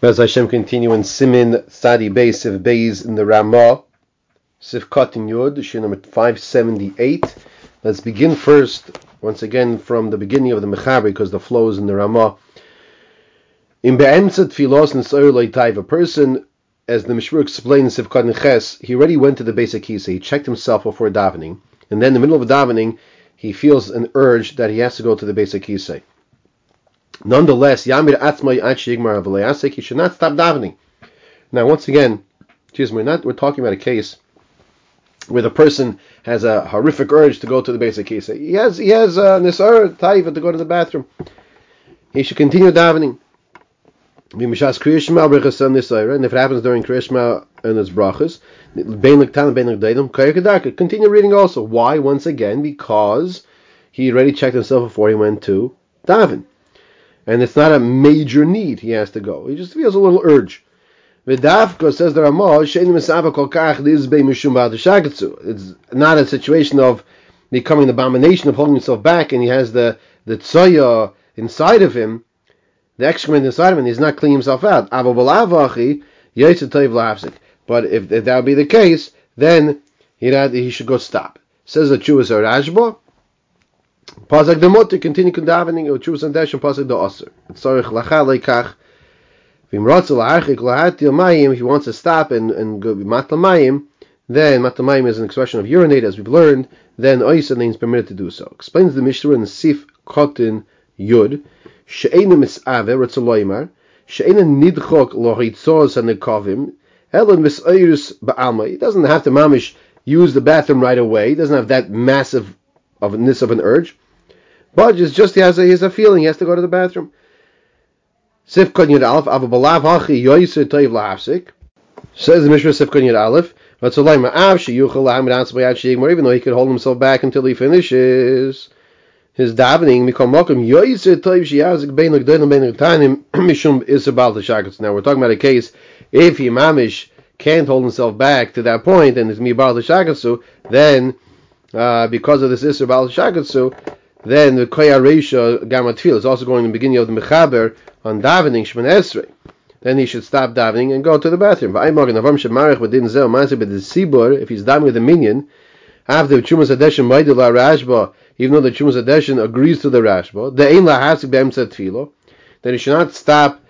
Bez Hashem continue in Simin Sadi Beis Sif Beis in the Ramah Sif Katin Yud Shir number 578 Let's begin first once again from the beginning of the Mechaber because the flow is in the Ramah. In Be'emza Tfilos Nisayr Leitai a person as the Mishmur explains Sif Katin Ches he already went to the basic Kisa he checked himself before davening and then in the middle of davening he feels an urge that he has to go to the basic Kisa Nonetheless, Yamir Atzmai Achigmar Avalayasik, he should not stop davening. Now, once again, excuse me, we're not we're talking about a case where the person has a horrific urge to go to the basic case. He has he has a nisar taiva to go to the bathroom. He should continue davening. And if it happens during Krishma and his brachas, continue reading also. Why? Once again, because he already checked himself before he went to daven and it's not a major need he has to go. He just feels a little urge. V'dafka says the Ramah, It's not a situation of becoming an abomination of holding himself back, and he has the the tzoya inside of him, the excrement inside of him, he's not cleaning himself out. But if, if that would be the case, then he he should go stop. Says the Jewish Rashba, Pasuk the mutter continue davening or chuvas and dash and pasuk the aser. Tzarich lacha leikach. If he wants to stop and and go matla mayim, then matla mayim is an expression of urinate, as we've learned. Then oisanin is permitted to do so. Explains the Mishnah in Sif Kotin Yud. She'ena misave rotzel loymar. She'ena nidchok lohitzos hanekovim. Ellen misayirus ba'alma. He doesn't have to mamish use the bathroom right away. He doesn't have that massive of ness of an urge. But it's just he has a, he has a feeling he has to go to the bathroom. Says the Mishnah Sif Yud Aleph. Even though he could hold himself back until he finishes his davening. Now we're talking about a case if he mamish can't hold himself back to that point and is mibal T'Shakatzu, then uh, because of this Isabal T'Shakatzu, then the Koya Reisha Gamatfil is also going in the beginning of the Mechaber on davening Shemon Esrei. Then he should stop davening and go to the bathroom. If he's davening with a minion, after the Chumas Adeshin Maidula Rashba, even though the Chumas Adeshin agrees to the Rashba, the Ein Lahasik Be'emsa Tfilo, then he should not stop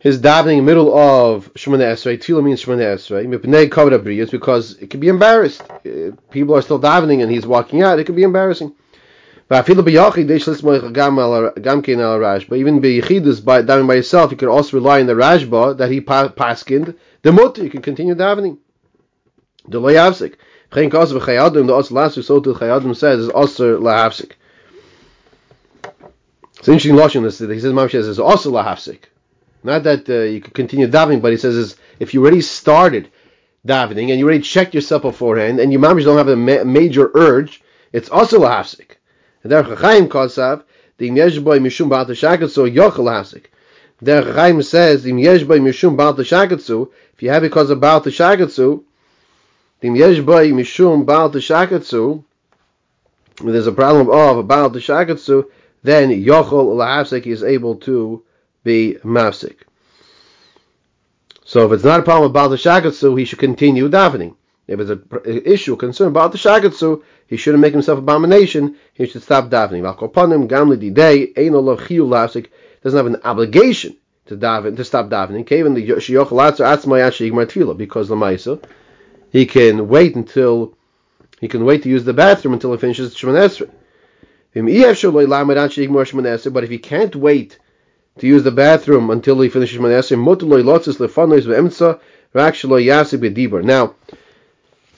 his davening middle of Shemona Esrei. Tefillah means Shemona Esrei. Mipnei Kavod Abriyas because it could be embarrassed. Uh, people are still davening and he's walking out. It could be embarrassing. But even biyachidus by davening by yourself, you could also rely on the Rashba that he paskind. The mutter, you can continue davening. The v'chayadim, the os lasu sotul chayadim says is osir lahavsik. It's interesting this. He says Mamash says also lahavsik. Not that uh, you could continue davening, but he says is if you already started davening and you already checked yourself beforehand and your mamish don't have a ma- major urge, it's also lahafsik. And Der Chaim Kosav, the Im Boy Mishum Baal Tashakatsu Yochel Hasik. Der Chaim says, Im Yesh Boy Mishum if you have because of Baal Tashakatsu, the Im Yesh Boy Mishum there's a problem of Baal Tashakatsu, then Yochel Lahafsik is able to be Mafsik. So if it's not a problem with Baal Tashakatsu, he should continue davening. If it's an issue, concern about the shagatsu, he shouldn't make himself abomination. He should stop davening. Doesn't have an obligation to daven to stop davening. Because the he can wait until he can wait to use the bathroom until he finishes Shemon Esrei. But if he can't wait to use the bathroom until he finishes Esrei, now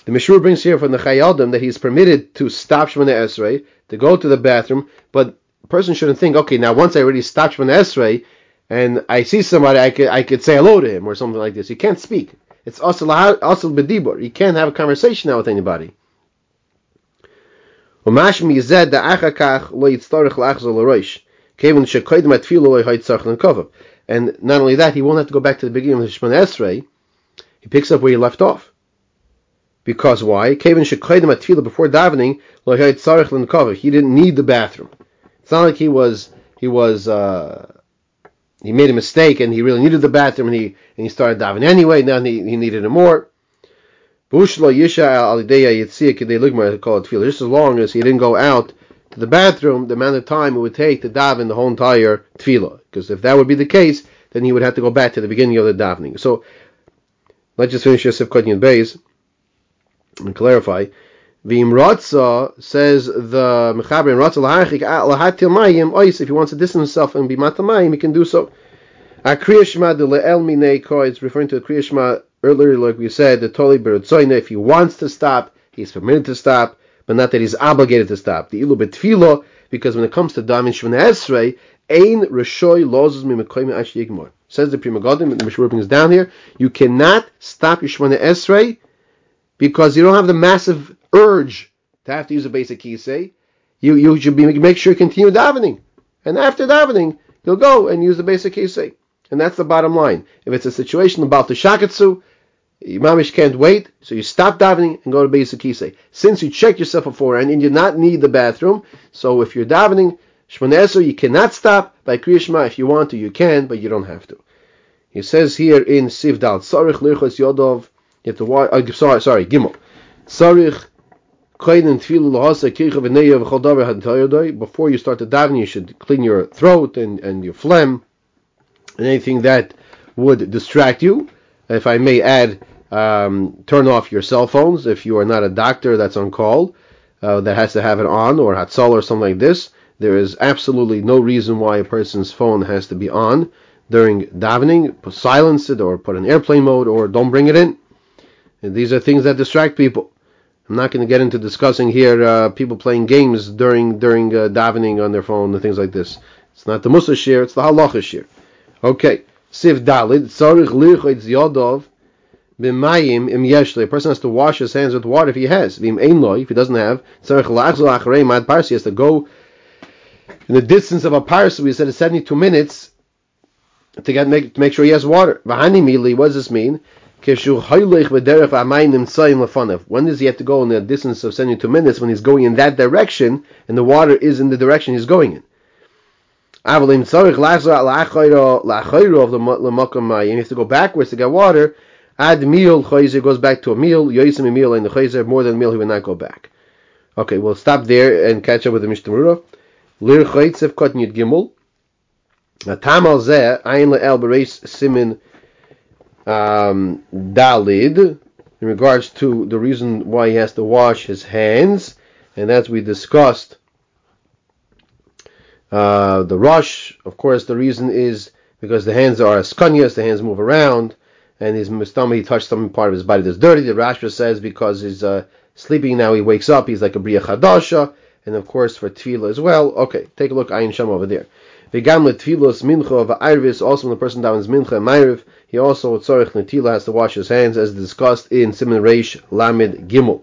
the Mishur brings here from the Chayei Adam that he's permitted to stop Shemana Esrei, to go to the bathroom, but a person shouldn't think, okay, now once I already stopped Shemana Esrei, and I see somebody, I could, I could say hello to him or something like this. He can't speak. It's also bedibur. He can't have a conversation now with anybody. And not only that, he won't have to go back to the beginning of the Shemana Esrei. He picks up where he left off. Because why? Before davening, he didn't need the bathroom. It's not like he was he was uh, he made a mistake and he really needed the bathroom and he and he started diving anyway. Now he, he needed it more. Just as long as he didn't go out to the bathroom, the amount of time it would take to daven the whole entire tefillah. Because if that would be the case, then he would have to go back to the beginning of the davening. So let's just finish Yosef Kodnyan Beis and clarify. V'im says the Mechaber in Ratza lahatil mayim ois if he wants to distance himself and be matamayim he can do so. A kriyashma de le'el minei ko it's referring to the kriyashma earlier like we said the toli berutzoyne if he wants to stop he's permitted to stop but not that he's obligated to stop. The ilu betfilo because when it comes to damin shvana esrei ein reshoy lozes mi mekoyim ash yigmor says the Pri Megadim the Mishmur brings down here you cannot stop your shvana esrei because you don't have the massive urge to have to use a basic kisei. You you should be make sure you continue davening, and after davening you'll go and use the basic kisei. And that's the bottom line. If it's a situation about the shakatsu, Imamish can't wait, so you stop davening and go to basic kisei. Since you checked yourself before and you do not need the bathroom, so if you're davening Shmoneser, you cannot stop by Kriyashma. If you want to, you can, but you don't have to. He says here in Sivdal, Sarich Lirchos Yodov, you have to watch, uh, sorry, sorry, Gimel. Sarich before you start to daven, you should clean your throat and, and your phlegm and anything that would distract you. If I may add, um, turn off your cell phones if you are not a doctor that's on call uh, that has to have it on or Hatzal or something like this. There is absolutely no reason why a person's phone has to be on during davening. Silence it or put in airplane mode or don't bring it in. And these are things that distract people. I'm not going to get into discussing here uh, people playing games during during uh, davening on their phone and things like this. It's not the Musa shir, it's the halacha shir. Okay, Siv Dalid Tzarich Lirchitz Yodov B'mayim Im Yeshle. A person has to wash his hands with water if he has. V'im Ein Lo, if he doesn't have, Tzarich Lachzol Acharei Mad Parsi has to go in the distance of a parsi. We said it's 72 minutes to get make to make sure he has water. V'hani Mili, what does this mean? When does he have to go in the distance of 72 minutes when he's going in that direction and the water is in the direction he's going in? And you have to go backwards to get water. Add meal goes back to a meal. Yoisim a meal and the more than a meal he will not go back. Okay, we'll stop there and catch up with the Mishnah Lir chaytzev kot nit gimel. Tamal zeh ayin le'el bereis simin um, Dalid in regards to the reason why he has to wash his hands, and as we discussed, uh, the rush, of course, the reason is because the hands are skanyas, the hands move around, and his stomach, he touched some part of his body that's dirty. The Rashba says because he's uh, sleeping now, he wakes up, he's like a Bria Chadasha, and of course for Tefillah as well. Okay, take a look, Ayin Sham over there. V'gam letfilos mincha v'ayrvis, also when the person davens mincha and ma'ariv, he also tzorich netila has to wash his hands, as discussed in Simon Reish Lamed Gimel.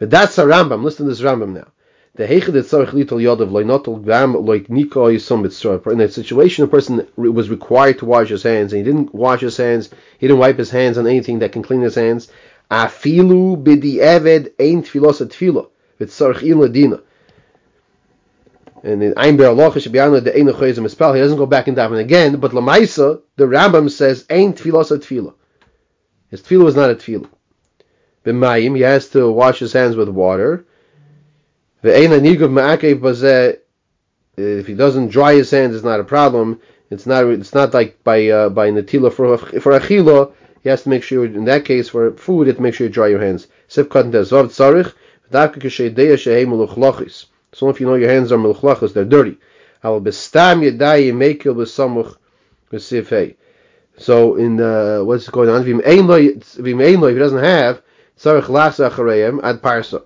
But that's a Rambam. Listen to this Rambam now. The heichad tzorich litol yodav loinotel gam loik niko yisum In that situation, a person was required to wash his hands, and he didn't wash his hands. He didn't wipe his hands on anything that can clean his hands. Afilu bidi eved ein tfilos tefila. V'tzorich in ladina and in Ein Ber be honored the Eino Chayzim Mispel. He doesn't go back and daven again, but Lamaisa, the Rambam says, Ain't Tfilos a Tfila. His Tfila was not a Tfila. B'mayim, he has to wash his hands with water. If he doesn't dry his hands, it's not a problem. It's not. It's not like by uh, by natila for for achila. He has to make sure. In that case, for food, you have to make sure you dry your hands. So if you know your hands are melchlachas, they're dirty. So in the what's going on? If he doesn't have ad parsa.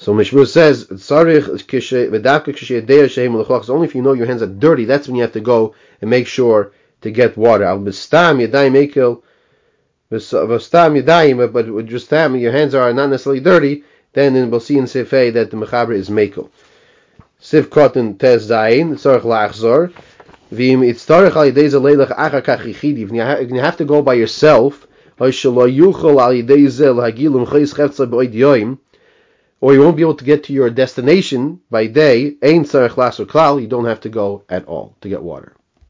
So Mishmur says melchlachas. Only if you know your hands are dirty, that's when you have to go and make sure to get water. Al but just tam, your hands are not necessarily dirty then we'll see in Sifei that the Mechaber is Mekel. Sif Kotten Tez Zayin, Tzorach Lachzor, Vim Itztorach Al Yidei Zalelech Achar Kach Yichidi, if you have to go by yourself, or you won't be able to get to your destination by day, Ein Tzorach Lachzor Klal, you don't have to go at all to get water.